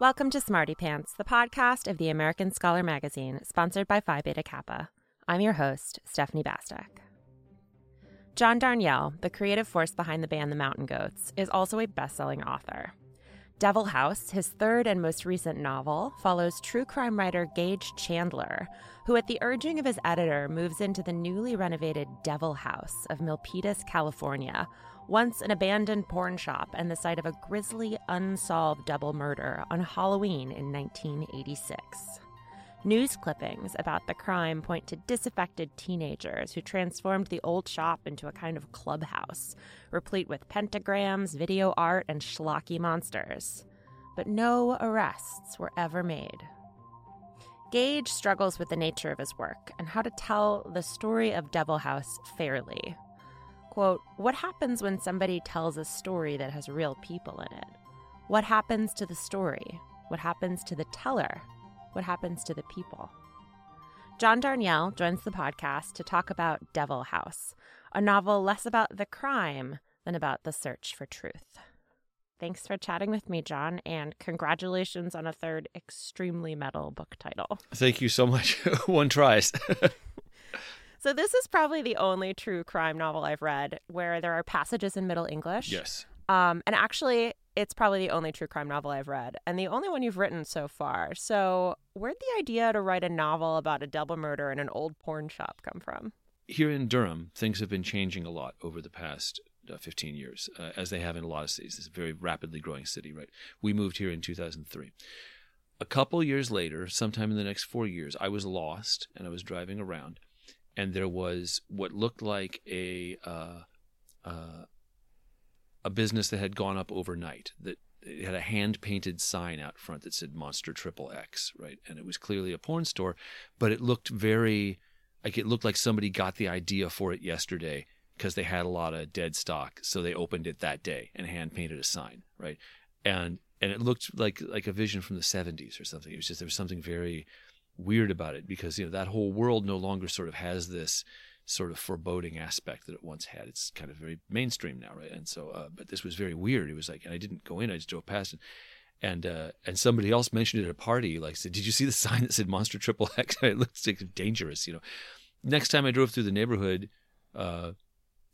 Welcome to Smarty Pants, the podcast of the American Scholar magazine, sponsored by Phi Beta Kappa. I'm your host, Stephanie Bastek. John Darnielle, the creative force behind the band The Mountain Goats, is also a best selling author. Devil House, his third and most recent novel, follows true crime writer Gage Chandler, who, at the urging of his editor, moves into the newly renovated Devil House of Milpitas, California, once an abandoned porn shop and the site of a grisly, unsolved double murder on Halloween in 1986. News clippings about the crime point to disaffected teenagers who transformed the old shop into a kind of clubhouse, replete with pentagrams, video art, and schlocky monsters. But no arrests were ever made. Gage struggles with the nature of his work and how to tell the story of Devil House fairly. Quote, What happens when somebody tells a story that has real people in it? What happens to the story? What happens to the teller? what happens to the people. John Darnielle joins the podcast to talk about Devil House, a novel less about the crime than about the search for truth. Thanks for chatting with me, John, and congratulations on a third extremely metal book title. Thank you so much. One tries. so, this is probably the only true crime novel I've read where there are passages in Middle English. Yes. Um, and actually, it's probably the only true crime novel I've read and the only one you've written so far. So, where'd the idea to write a novel about a double murder in an old porn shop come from? Here in Durham, things have been changing a lot over the past uh, 15 years, uh, as they have in a lot of cities. It's a very rapidly growing city, right? We moved here in 2003. A couple years later, sometime in the next four years, I was lost and I was driving around, and there was what looked like a uh, uh a business that had gone up overnight that had a hand painted sign out front that said Monster Triple X, right? And it was clearly a porn store, but it looked very like it looked like somebody got the idea for it yesterday because they had a lot of dead stock, so they opened it that day and hand painted a sign, right? And and it looked like like a vision from the 70s or something. It was just there was something very weird about it because you know that whole world no longer sort of has this sort of foreboding aspect that it once had. It's kind of very mainstream now, right? And so, uh, but this was very weird. It was like, and I didn't go in; I just drove past, and and uh, and somebody else mentioned it at a party. Like, said, "Did you see the sign that said Monster Triple X?" it looks like dangerous, you know. Next time I drove through the neighborhood, uh,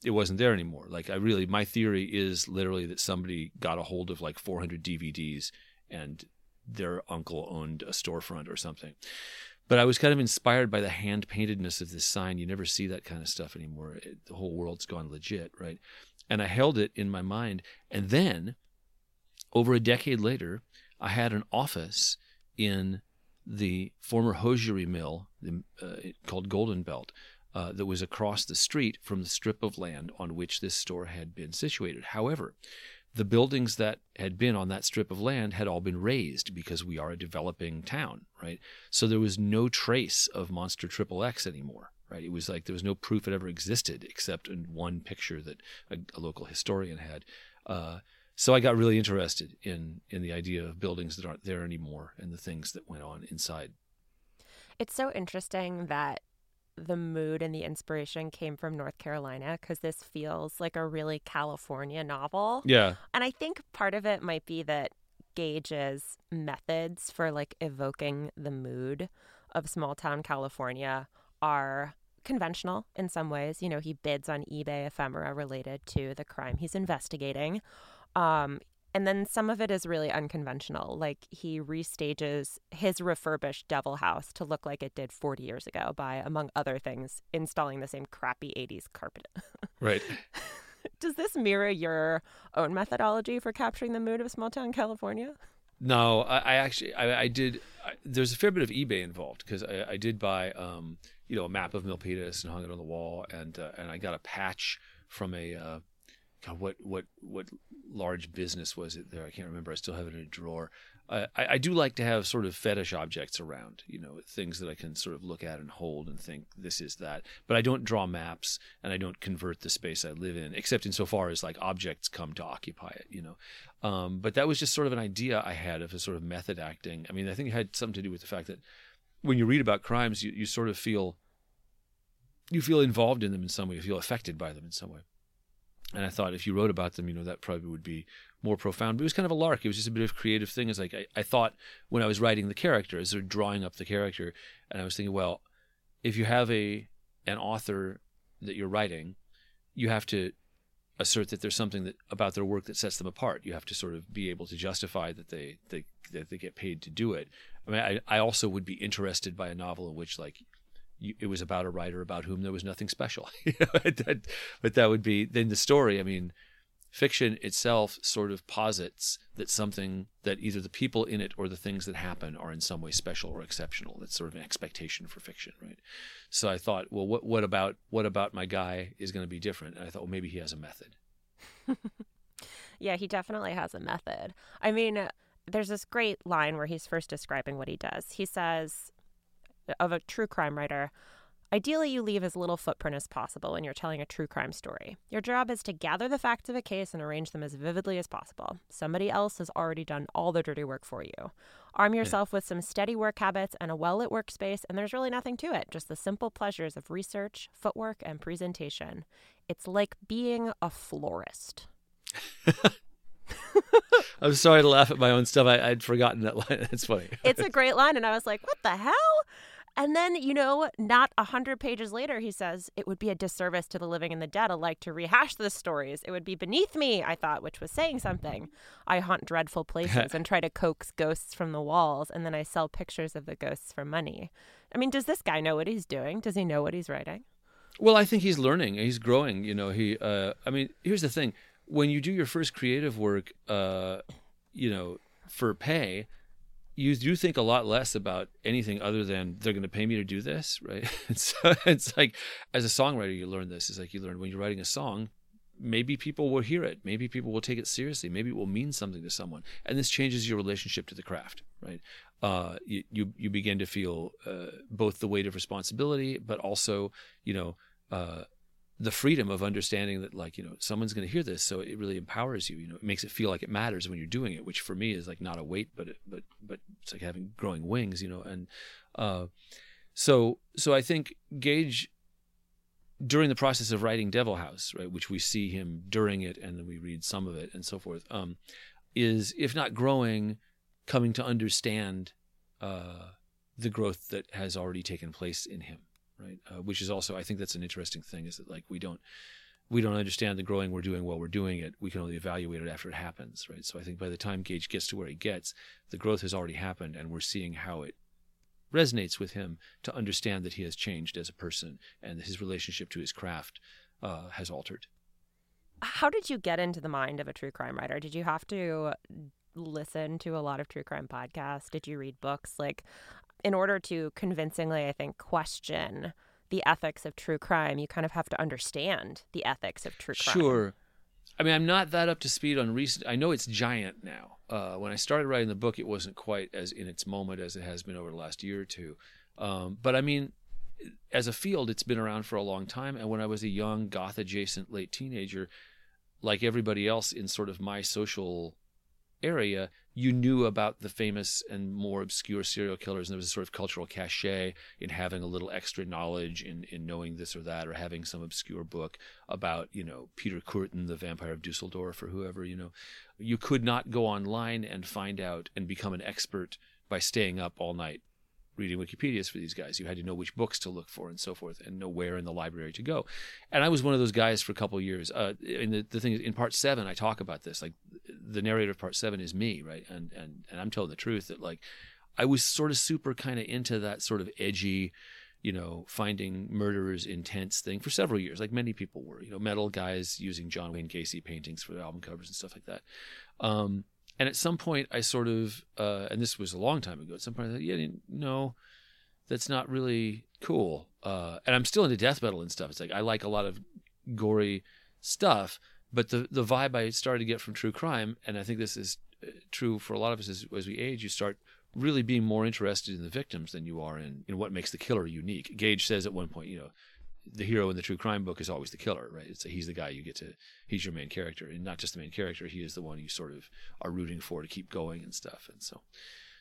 it wasn't there anymore. Like, I really, my theory is literally that somebody got a hold of like 400 DVDs and their uncle owned a storefront or something. But I was kind of inspired by the hand paintedness of this sign. You never see that kind of stuff anymore. It, the whole world's gone legit, right? And I held it in my mind. And then, over a decade later, I had an office in the former hosiery mill the, uh, called Golden Belt uh, that was across the street from the strip of land on which this store had been situated. However, the buildings that had been on that strip of land had all been razed because we are a developing town, right? So there was no trace of Monster Triple X anymore, right? It was like there was no proof it ever existed except in one picture that a, a local historian had. Uh, so I got really interested in in the idea of buildings that aren't there anymore and the things that went on inside. It's so interesting that the mood and the inspiration came from North Carolina because this feels like a really California novel. Yeah. And I think part of it might be that Gage's methods for like evoking the mood of small town California are conventional in some ways. You know, he bids on eBay ephemera related to the crime he's investigating. Um, and then some of it is really unconventional. Like he restages his refurbished Devil House to look like it did 40 years ago by, among other things, installing the same crappy 80s carpet. right. Does this mirror your own methodology for capturing the mood of small town California? No, I, I actually I, I did. I, there's a fair bit of eBay involved because I, I, did buy um, you know a map of Milpitas and hung it on the wall, and uh, and I got a patch from a uh, God, what what what large business was it there? I can't remember. I still have it in a drawer. I, I do like to have sort of fetish objects around, you know, things that I can sort of look at and hold and think this is that. But I don't draw maps and I don't convert the space I live in, except insofar as like objects come to occupy it, you know. Um, but that was just sort of an idea I had of a sort of method acting. I mean, I think it had something to do with the fact that when you read about crimes, you, you sort of feel you feel involved in them in some way, you feel affected by them in some way and I thought if you wrote about them, you know, that probably would be more profound. But it was kind of a lark. It was just a bit of creative thing. It's like I, I thought when I was writing the character, as they're drawing up the character, and I was thinking, well, if you have a an author that you're writing, you have to assert that there's something that about their work that sets them apart. You have to sort of be able to justify that they they that they get paid to do it. I mean, I, I also would be interested by a novel in which like it was about a writer about whom there was nothing special. but that would be then the story. I mean, fiction itself sort of posits that something that either the people in it or the things that happen are in some way special or exceptional. That's sort of an expectation for fiction, right? So I thought, well, what what about what about my guy is going to be different? And I thought, well, maybe he has a method. yeah, he definitely has a method. I mean, there's this great line where he's first describing what he does. He says of a true crime writer, Ideally, you leave as little footprint as possible when you're telling a true crime story. Your job is to gather the facts of a case and arrange them as vividly as possible. Somebody else has already done all the dirty work for you. Arm hmm. yourself yeah. with some steady work habits and a well lit workspace, and there's really nothing to it, just the simple pleasures of research, footwork, and presentation. It's like being a florist. I'm sorry to laugh at my own stuff. I, would forgotten that line. It's funny. it's a great line, and I was like, "What the hell?" And then, you know, not a hundred pages later, he says, It would be a disservice to the living and the dead alike to rehash the stories. It would be beneath me, I thought, which was saying something. I haunt dreadful places and try to coax ghosts from the walls, and then I sell pictures of the ghosts for money. I mean, does this guy know what he's doing? Does he know what he's writing? Well, I think he's learning. He's growing. You know, he, uh, I mean, here's the thing when you do your first creative work, uh, you know, for pay, you do think a lot less about anything other than they're going to pay me to do this, right? So it's like, as a songwriter, you learn this. It's like you learn when you're writing a song, maybe people will hear it, maybe people will take it seriously, maybe it will mean something to someone, and this changes your relationship to the craft, right? Uh, you, you you begin to feel uh, both the weight of responsibility, but also, you know. Uh, the freedom of understanding that like you know someone's going to hear this so it really empowers you you know it makes it feel like it matters when you're doing it which for me is like not a weight but but but it's like having growing wings you know and uh, so so i think gage during the process of writing devil house right which we see him during it and then we read some of it and so forth um, is if not growing coming to understand uh, the growth that has already taken place in him right? Uh, which is also, I think that's an interesting thing is that like we don't we don't understand the growing we're doing while we're doing it. We can only evaluate it after it happens, right? So I think by the time Gage gets to where he gets, the growth has already happened, and we're seeing how it resonates with him to understand that he has changed as a person and that his relationship to his craft uh, has altered. How did you get into the mind of a true crime writer? Did you have to listen to a lot of true crime podcasts? Did you read books? Like, in order to convincingly, I think, question the ethics of true crime, you kind of have to understand the ethics of true crime. Sure. I mean, I'm not that up to speed on recent. I know it's giant now. Uh, when I started writing the book, it wasn't quite as in its moment as it has been over the last year or two. Um, but I mean, as a field, it's been around for a long time. And when I was a young goth adjacent late teenager, like everybody else in sort of my social area, you knew about the famous and more obscure serial killers, and there was a sort of cultural cachet in having a little extra knowledge in, in knowing this or that, or having some obscure book about, you know, Peter Kürten, the vampire of Dusseldorf, or whoever, you know. You could not go online and find out and become an expert by staying up all night reading Wikipedia's for these guys. You had to know which books to look for and so forth, and know where in the library to go. And I was one of those guys for a couple years. Uh, and the, the thing is, in part seven, I talk about this. Like the narrator of part seven is me, right? And and and I'm telling the truth that like I was sort of super kind of into that sort of edgy. You know, finding murderers intense thing for several years, like many people were. You know, metal guys using John Wayne Gacy paintings for album covers and stuff like that. Um, and at some point, I sort of, uh, and this was a long time ago. At some point, I thought, yeah, no, that's not really cool. Uh, and I'm still into death metal and stuff. It's like I like a lot of gory stuff, but the the vibe I started to get from true crime, and I think this is uh, true for a lot of us as, as we age, you start really being more interested in the victims than you are in, in what makes the killer unique. Gage says at one point, you know, the hero in the true crime book is always the killer, right? It's he's the guy you get to, he's your main character, and not just the main character. He is the one you sort of are rooting for to keep going and stuff. And so,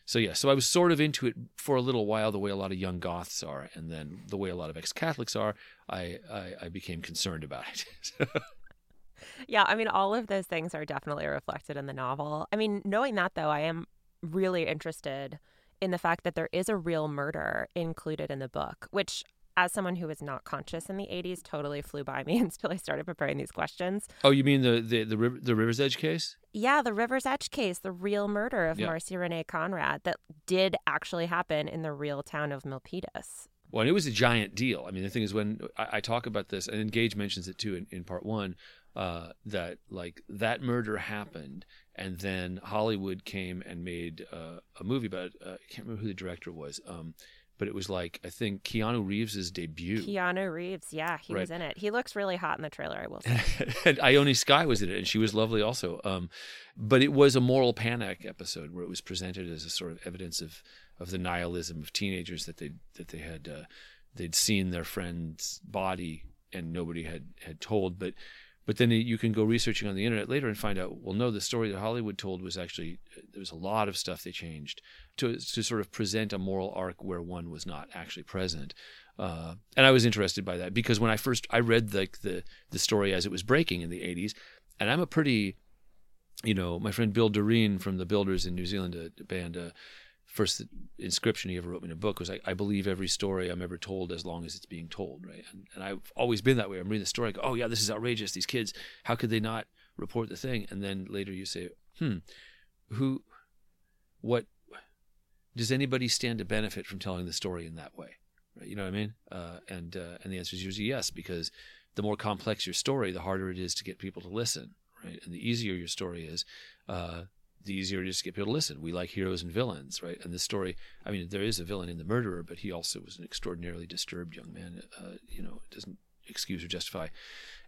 so yeah, so I was sort of into it for a little while, the way a lot of young goths are, and then the way a lot of ex-Catholics are. I I, I became concerned about it. yeah, I mean, all of those things are definitely reflected in the novel. I mean, knowing that though, I am really interested in the fact that there is a real murder included in the book, which as someone who was not conscious in the 80s totally flew by me until I started preparing these questions. Oh, you mean the the the, river, the River's Edge case? Yeah, the River's Edge case, the real murder of yeah. Marcy Renee Conrad that did actually happen in the real town of Milpitas. Well, it was a giant deal. I mean, the thing is, when I, I talk about this, and Gage mentions it too in, in part one, uh, that like that murder happened, and then Hollywood came and made uh, a movie about. It. Uh, I can't remember who the director was. Um, but it was like I think Keanu Reeves's debut. Keanu Reeves, yeah, he right. was in it. He looks really hot in the trailer. I will say. and Ione Skye was in it, and she was lovely also. Um, but it was a moral panic episode where it was presented as a sort of evidence of of the nihilism of teenagers that they that they had uh, they'd seen their friend's body and nobody had had told, but but then you can go researching on the internet later and find out, well, no, the story that Hollywood told was actually, there was a lot of stuff they changed to, to sort of present a moral arc where one was not actually present. Uh, and I was interested by that because when I first, I read the, the, the story as it was breaking in the 80s, and I'm a pretty, you know, my friend Bill Direen from the Builders in New Zealand, a band, uh, first inscription he ever wrote me in a book was I, I believe every story I'm ever told as long as it's being told, right? And, and I've always been that way. I'm reading the story, I go, oh yeah, this is outrageous. These kids, how could they not report the thing? And then later you say, hmm, who, what, does anybody stand to benefit from telling the story in that way? Right? You know what I mean? Uh, and uh, and the answer is usually yes, because the more complex your story, the harder it is to get people to listen, right? And the easier your story is, uh, the easier it is to get people to listen. We like heroes and villains, right? And this story, I mean, there is a villain in the murderer, but he also was an extraordinarily disturbed young man. Uh, you know, it doesn't excuse or justify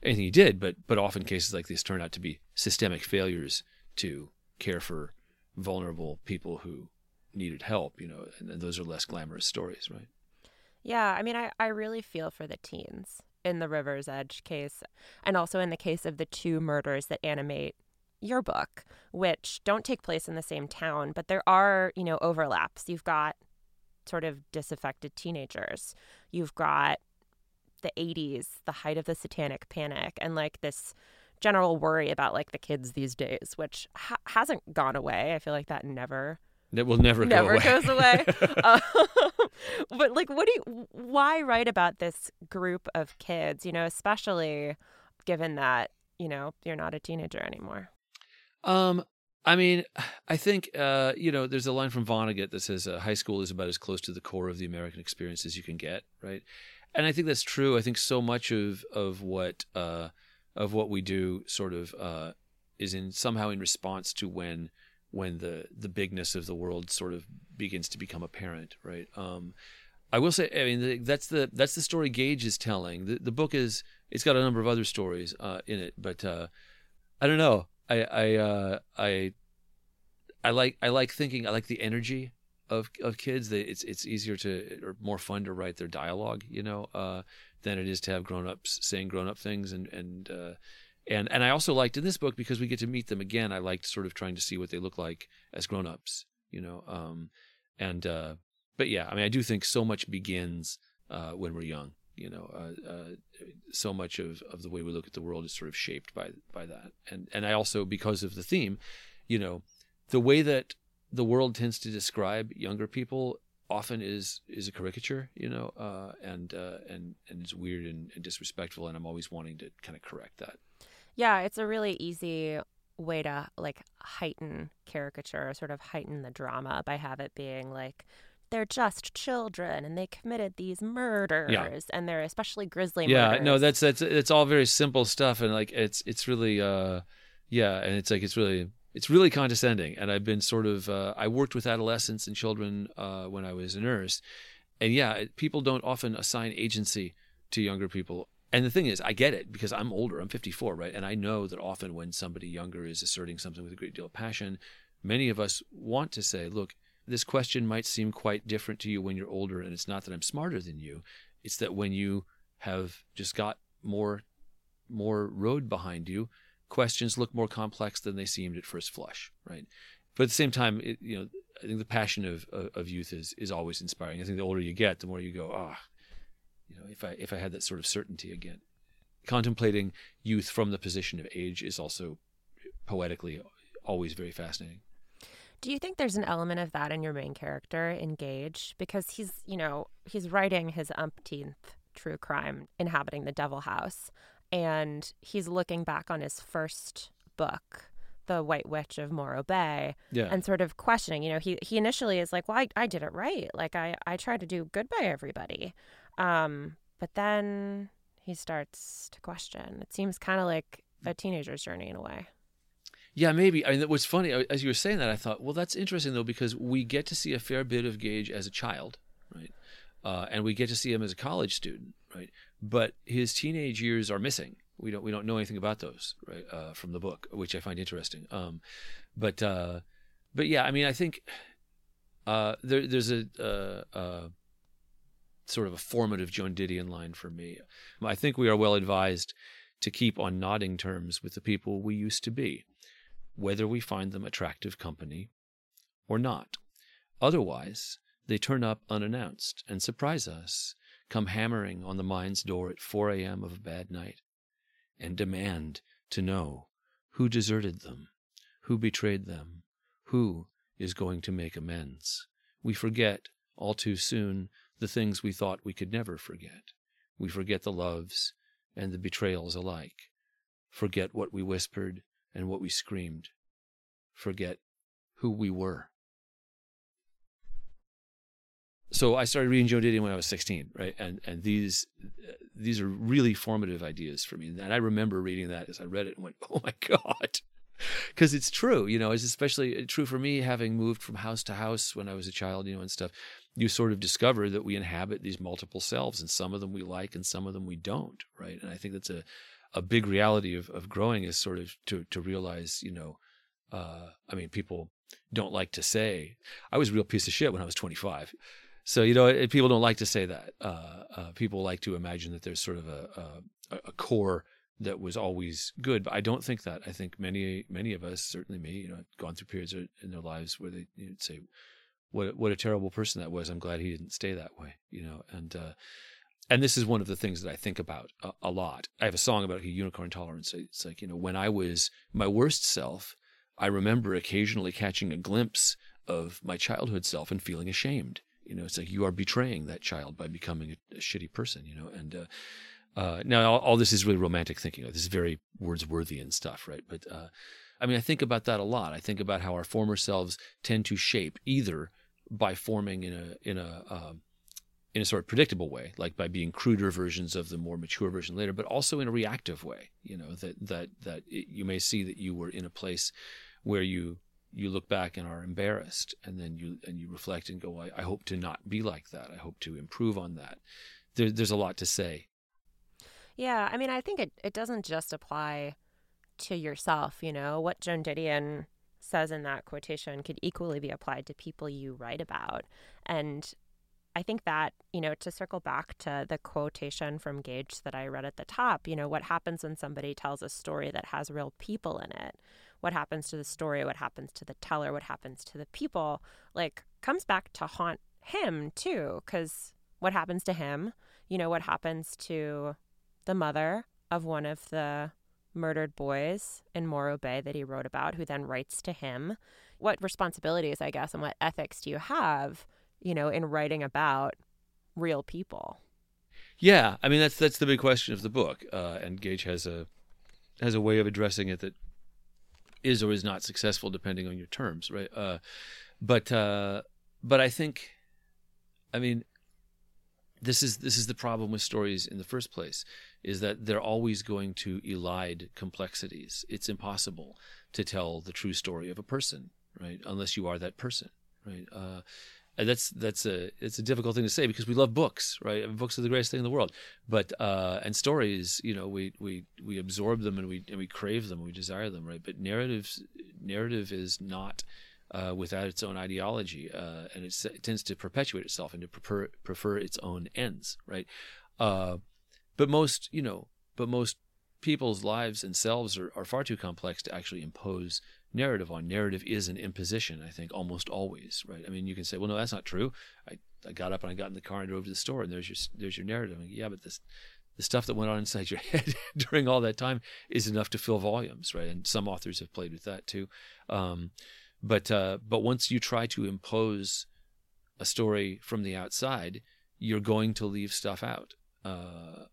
anything he did, but but often cases like this turn out to be systemic failures to care for vulnerable people who needed help. You know, and, and those are less glamorous stories, right? Yeah, I mean, I, I really feel for the teens in the River's Edge case, and also in the case of the two murders that animate your book, which don't take place in the same town, but there are, you know, overlaps. You've got sort of disaffected teenagers. You've got the 80s, the height of the satanic panic, and like this general worry about like the kids these days, which ha- hasn't gone away. I feel like that never. That will never never go goes away. um, but like, what do you? Why write about this group of kids? You know, especially given that you know you're not a teenager anymore. Um, I mean, I think uh, you know, there's a line from Vonnegut that says uh, high school is about as close to the core of the American experience as you can get, right? And I think that's true. I think so much of of what uh, of what we do sort of uh, is in somehow in response to when when the the bigness of the world sort of begins to become apparent, right? Um, I will say, I mean, that's the that's the story Gage is telling. The the book is it's got a number of other stories uh, in it, but uh, I don't know. I I uh, I I like I like thinking. I like the energy of of kids. They, it's it's easier to or more fun to write their dialogue, you know, uh, than it is to have grown ups saying grown up things. And and uh, and and I also liked in this book because we get to meet them again. I liked sort of trying to see what they look like as grown ups, you know. Um, and uh, but yeah, I mean, I do think so much begins uh, when we're young you know, uh, uh, so much of, of the way we look at the world is sort of shaped by by that. And and I also because of the theme, you know, the way that the world tends to describe younger people often is is a caricature, you know, uh, and uh, and and it's weird and, and disrespectful. And I'm always wanting to kind of correct that. Yeah, it's a really easy way to like heighten caricature, sort of heighten the drama by have it being like they're just children and they committed these murders yeah. and they're especially grisly yeah murders. no that's that's it's all very simple stuff and like it's it's really uh yeah and it's like it's really it's really condescending and i've been sort of uh, i worked with adolescents and children uh, when i was a nurse and yeah people don't often assign agency to younger people and the thing is i get it because i'm older i'm 54 right and i know that often when somebody younger is asserting something with a great deal of passion many of us want to say look this question might seem quite different to you when you're older. And it's not that I'm smarter than you, it's that when you have just got more more road behind you, questions look more complex than they seemed at first flush, right? But at the same time, it, you know, I think the passion of, of, of youth is is always inspiring. I think the older you get, the more you go, ah, you know, if I if I had that sort of certainty again. contemplating youth from the position of age is also poetically always very fascinating. Do you think there's an element of that in your main character, Engage? Because he's, you know, he's writing his umpteenth true crime, inhabiting the Devil House, and he's looking back on his first book, The White Witch of Morro Bay, Yeah. and sort of questioning. You know, he he initially is like, "Well, I, I did it right. Like I I tried to do good by everybody," um, but then he starts to question. It seems kind of like a teenager's journey in a way. Yeah, maybe. I mean, what's funny as you were saying that, I thought, well, that's interesting though because we get to see a fair bit of Gage as a child, right? Uh, and we get to see him as a college student, right? But his teenage years are missing. We don't we don't know anything about those, right? Uh, from the book, which I find interesting. Um, but uh, but yeah, I mean, I think uh, there, there's a, uh, uh, sort of a formative Joan Didion line for me. I think we are well advised to keep on nodding terms with the people we used to be whether we find them attractive company or not. Otherwise, they turn up unannounced and surprise us, come hammering on the mind's door at 4 a.m. of a bad night, and demand to know who deserted them, who betrayed them, who is going to make amends. We forget, all too soon, the things we thought we could never forget. We forget the loves and the betrayals alike, forget what we whispered and what we screamed, forget who we were. So I started reading Joan Didion when I was 16, right? And and these these are really formative ideas for me. And I remember reading that as I read it and went, "Oh my god." Because it's true, you know, it's especially true for me having moved from house to house when I was a child, you know, and stuff. You sort of discover that we inhabit these multiple selves, and some of them we like, and some of them we don't, right? And I think that's a a big reality of, of growing is sort of to to realize, you know, uh, I mean, people don't like to say I was a real piece of shit when I was 25. So you know, it, people don't like to say that. Uh, uh, people like to imagine that there's sort of a, a a core that was always good, but I don't think that. I think many many of us, certainly me, you know, gone through periods in their lives where they you'd say, "What what a terrible person that was." I'm glad he didn't stay that way, you know, and. And this is one of the things that I think about a, a lot. I have a song about unicorn tolerance. It's like, you know, when I was my worst self, I remember occasionally catching a glimpse of my childhood self and feeling ashamed. You know, it's like you are betraying that child by becoming a, a shitty person, you know. And uh, uh, now all, all, this is really romantic thinking. This is very Wordsworthian stuff, right? But uh, I mean, I think about that a lot. I think about how our former selves tend to shape either by forming in a in a um, in a sort of predictable way, like by being cruder versions of the more mature version later, but also in a reactive way. You know that that that it, you may see that you were in a place where you you look back and are embarrassed, and then you and you reflect and go, I, I hope to not be like that. I hope to improve on that. There, there's a lot to say. Yeah, I mean, I think it it doesn't just apply to yourself. You know what Joan Didion says in that quotation could equally be applied to people you write about, and I think that, you know, to circle back to the quotation from Gage that I read at the top, you know, what happens when somebody tells a story that has real people in it? What happens to the story? What happens to the teller? What happens to the people? Like, comes back to haunt him too, because what happens to him? You know, what happens to the mother of one of the murdered boys in Morro Bay that he wrote about, who then writes to him? What responsibilities, I guess, and what ethics do you have? You know, in writing about real people. Yeah, I mean that's that's the big question of the book, uh, and Gage has a has a way of addressing it that is or is not successful depending on your terms, right? Uh, but uh, but I think, I mean, this is this is the problem with stories in the first place, is that they're always going to elide complexities. It's impossible to tell the true story of a person, right? Unless you are that person, right? And that's that's a it's a difficult thing to say because we love books, right? Books are the greatest thing in the world. But uh, and stories, you know, we we we absorb them and we and we crave them, we desire them, right? But narratives, narrative is not uh, without its own ideology, uh, and it tends to perpetuate itself and to prefer prefer its own ends, right? Uh, but most, you know, but most people's lives and selves are, are far too complex to actually impose narrative on. Narrative is an imposition, I think, almost always, right? I mean, you can say, well, no, that's not true. I, I got up and I got in the car and drove to the store, and there's your there's your narrative. Like, yeah, but this the stuff that went on inside your head during all that time is enough to fill volumes, right? And some authors have played with that too. Um, but uh, but once you try to impose a story from the outside, you're going to leave stuff out, uh,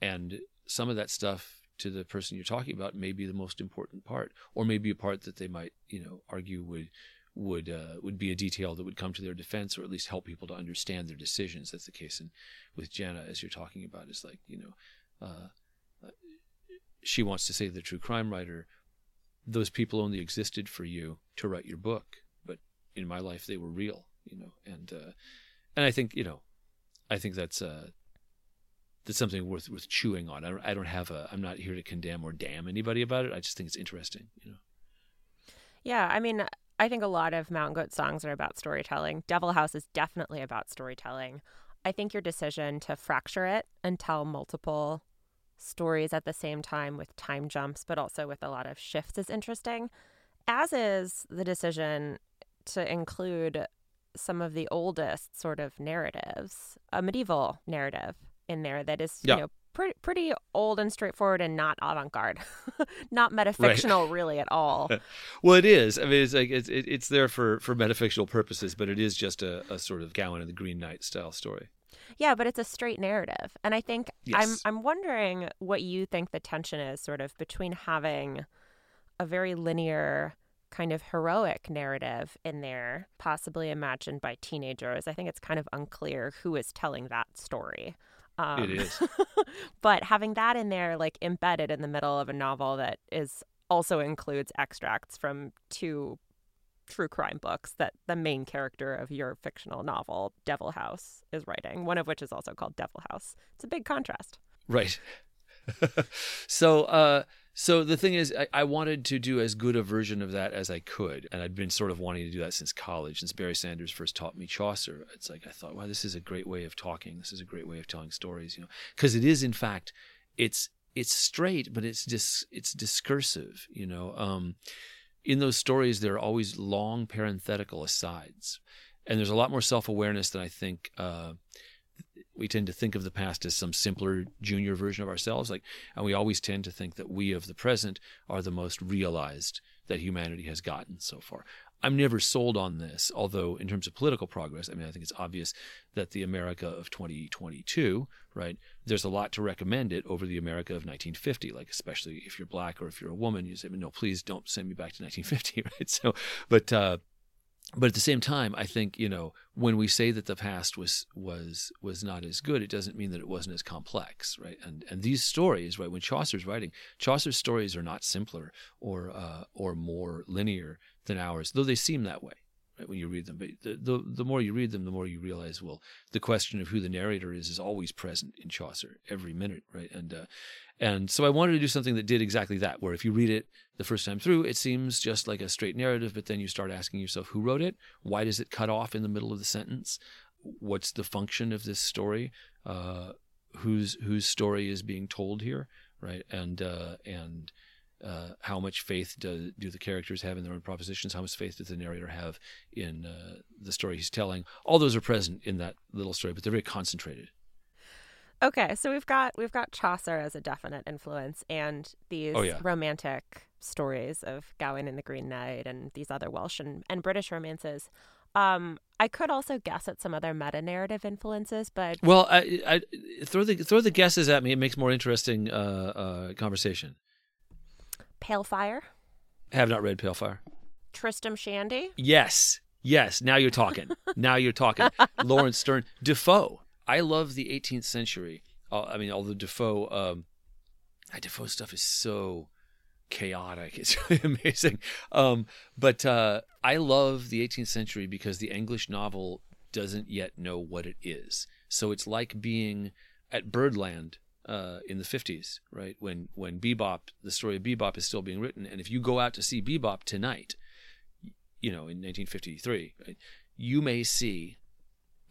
and some of that stuff to the person you're talking about may be the most important part, or maybe a part that they might you know argue would would uh, would be a detail that would come to their defense, or at least help people to understand their decisions. That's the case in with Jenna, as you're talking about. Is like you know, uh, she wants to say the true crime writer. Those people only existed for you to write your book, but in my life they were real, you know. And uh, and I think you know, I think that's uh, that's something worth worth chewing on. I don't I don't have a. I'm not here to condemn or damn anybody about it. I just think it's interesting, you know. Yeah, I mean, I think a lot of Mountain Goat songs are about storytelling. Devil House is definitely about storytelling. I think your decision to fracture it and tell multiple stories at the same time with time jumps, but also with a lot of shifts is interesting, as is the decision to include some of the oldest sort of narratives, a medieval narrative in there that is, yeah. you know, pretty pretty old and straightforward and not avant-garde. Not metafictional right. really at all. Well it is. I mean it's like it's it's there for for metafictional purposes but it is just a, a sort of Gawain and the green knight style story. Yeah but it's a straight narrative. And i think yes. i'm i'm wondering what you think the tension is sort of between having a very linear kind of heroic narrative in there possibly imagined by teenagers. I think it's kind of unclear who is telling that story um, it is. but having that in there, like embedded in the middle of a novel that is also includes extracts from two true crime books that the main character of your fictional novel, Devil House, is writing, one of which is also called Devil House. It's a big contrast. Right. so, uh, so the thing is, I, I, wanted to do as good a version of that as I could, and I'd been sort of wanting to do that since college, since Barry Sanders first taught me Chaucer. It's like I thought, wow, this is a great way of talking. This is a great way of telling stories, you know, because it is, in fact, it's it's straight, but it's dis it's discursive, you know. Um, in those stories, there are always long parenthetical asides, and there's a lot more self awareness than I think. Uh, we tend to think of the past as some simpler junior version of ourselves like and we always tend to think that we of the present are the most realized that humanity has gotten so far. I'm never sold on this although in terms of political progress i mean i think it's obvious that the america of 2022 right there's a lot to recommend it over the america of 1950 like especially if you're black or if you're a woman you say no please don't send me back to 1950 right? So but uh but at the same time, I think you know when we say that the past was was was not as good, it doesn't mean that it wasn't as complex, right? And and these stories, right? When Chaucer's writing, Chaucer's stories are not simpler or uh, or more linear than ours, though they seem that way, right? When you read them, but the, the the more you read them, the more you realize, well, the question of who the narrator is is always present in Chaucer every minute, right? And uh, and so I wanted to do something that did exactly that, where if you read it the first time through, it seems just like a straight narrative, but then you start asking yourself, who wrote it? Why does it cut off in the middle of the sentence? What's the function of this story? Uh, whose whose story is being told here, right? And uh, and uh, how much faith do, do the characters have in their own propositions? How much faith does the narrator have in uh, the story he's telling? All those are present in that little story, but they're very concentrated. Okay, so we've got we've got Chaucer as a definite influence, and these oh, yeah. romantic stories of Gawain and the Green Knight, and these other Welsh and, and British romances. Um, I could also guess at some other meta narrative influences, but well, I, I, throw the throw the guesses at me. It makes more interesting uh, uh, conversation. Pale Fire. Have not read Pale Fire. Tristram Shandy. Yes, yes. Now you're talking. now you're talking. Laurence Sterne, Defoe. I love the 18th century. Uh, I mean, although Defoe, um, Defoe stuff is so chaotic. It's really amazing. Um, but uh, I love the 18th century because the English novel doesn't yet know what it is. So it's like being at Birdland uh, in the 50s, right? When when Bebop, the story of Bebop is still being written, and if you go out to see Bebop tonight, you know, in 1953, right, you may see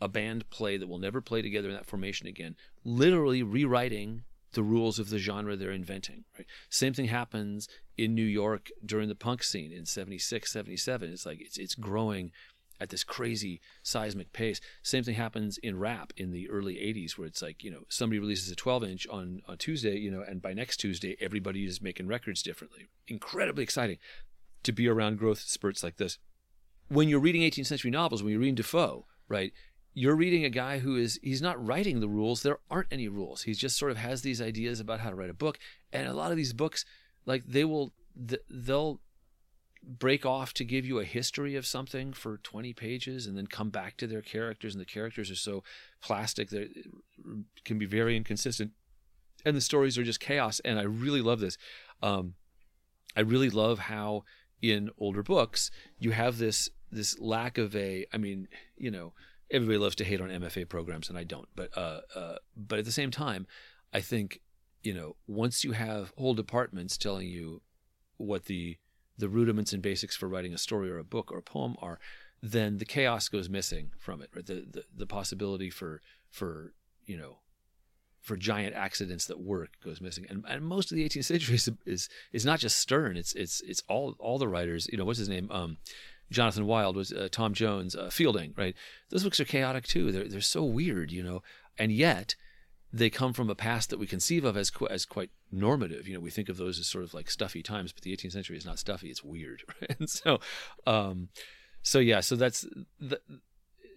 a band play that will never play together in that formation again, literally rewriting the rules of the genre they're inventing. Right? Same thing happens in New York during the punk scene in 76, 77. It's like it's it's growing at this crazy seismic pace. Same thing happens in rap in the early 80s where it's like, you know, somebody releases a 12 inch on, on Tuesday, you know, and by next Tuesday, everybody is making records differently. Incredibly exciting to be around growth spurts like this. When you're reading 18th century novels, when you're reading Defoe, right, you're reading a guy who is he's not writing the rules. There aren't any rules. He just sort of has these ideas about how to write a book. And a lot of these books like they will they'll break off to give you a history of something for 20 pages and then come back to their characters. And the characters are so plastic that can be very inconsistent. And the stories are just chaos. And i really love this. Um, i really love how in older books you have this this lack of a i mean you know everybody loves to hate on mfa programs and i don't but uh, uh, but at the same time i think you know once you have whole departments telling you what the the rudiments and basics for writing a story or a book or a poem are, then the chaos goes missing from it. Right? The, the the possibility for for you know for giant accidents that work goes missing. And, and most of the 18th century is, is is not just Sterne. It's it's it's all all the writers. You know what's his name? Um, Jonathan Wild was uh, Tom Jones, uh, Fielding. Right? Those books are chaotic too. They're they're so weird. You know, and yet they come from a past that we conceive of as as quite normative. You know, we think of those as sort of like stuffy times, but the 18th century is not stuffy; it's weird. Right? And so, um, so yeah, so that's the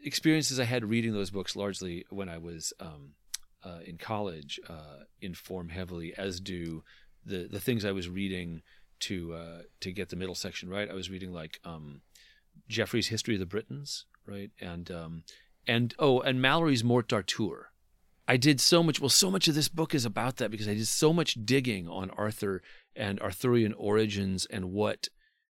experiences I had reading those books largely when I was um, uh, in college uh, inform heavily, as do the the things I was reading to uh, to get the middle section right. I was reading like um, Geoffrey's History of the Britons, right, and um, and oh, and Malory's Morte d'Arthur I did so much. Well, so much of this book is about that because I did so much digging on Arthur and Arthurian origins and what,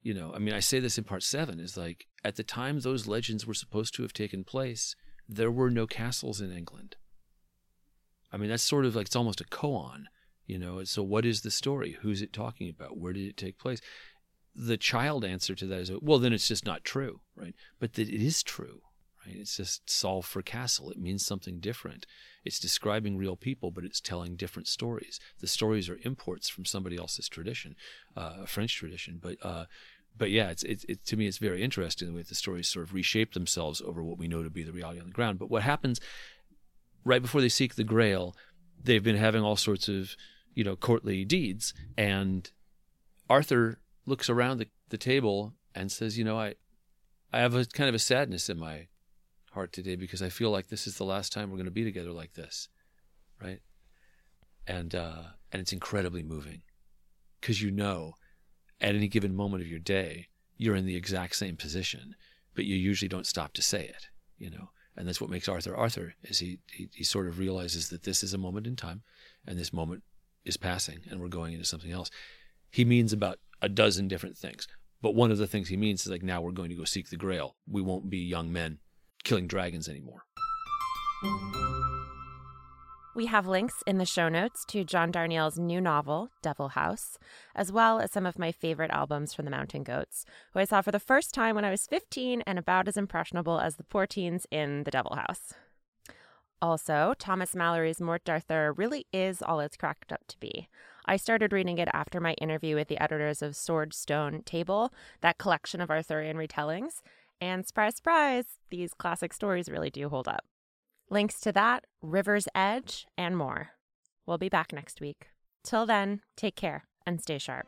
you know, I mean, I say this in part seven is like at the time those legends were supposed to have taken place, there were no castles in England. I mean, that's sort of like it's almost a koan, you know. So, what is the story? Who's it talking about? Where did it take place? The child answer to that is, well, then it's just not true, right? But that it is true, right? It's just solve for castle. It means something different. It's describing real people, but it's telling different stories. The stories are imports from somebody else's tradition, uh, a French tradition. But uh, but yeah, it's, it's it, to me it's very interesting the way the stories sort of reshape themselves over what we know to be the reality on the ground. But what happens right before they seek the Grail, they've been having all sorts of you know courtly deeds, and Arthur looks around the, the table and says, you know, I I have a kind of a sadness in my heart today because I feel like this is the last time we're going to be together like this, right? And uh, and it's incredibly moving because you know, at any given moment of your day, you're in the exact same position, but you usually don't stop to say it, you know. And that's what makes Arthur Arthur is he, he he sort of realizes that this is a moment in time, and this moment is passing, and we're going into something else. He means about a dozen different things. But one of the things he means is like now we're going to go seek the grail. We won't be young men killing dragons anymore. We have links in the show notes to John Darnielle's new novel, Devil House, as well as some of my favorite albums from the Mountain Goats, who I saw for the first time when I was 15 and about as impressionable as the poor teens in The Devil House. Also, Thomas Malory's Morte d'Arthur really is all it's cracked up to be. I started reading it after my interview with the editors of Sword Stone Table, that collection of Arthurian retellings, and surprise, surprise, these classic stories really do hold up. Links to that, River's Edge, and more. We'll be back next week. Till then, take care and stay sharp.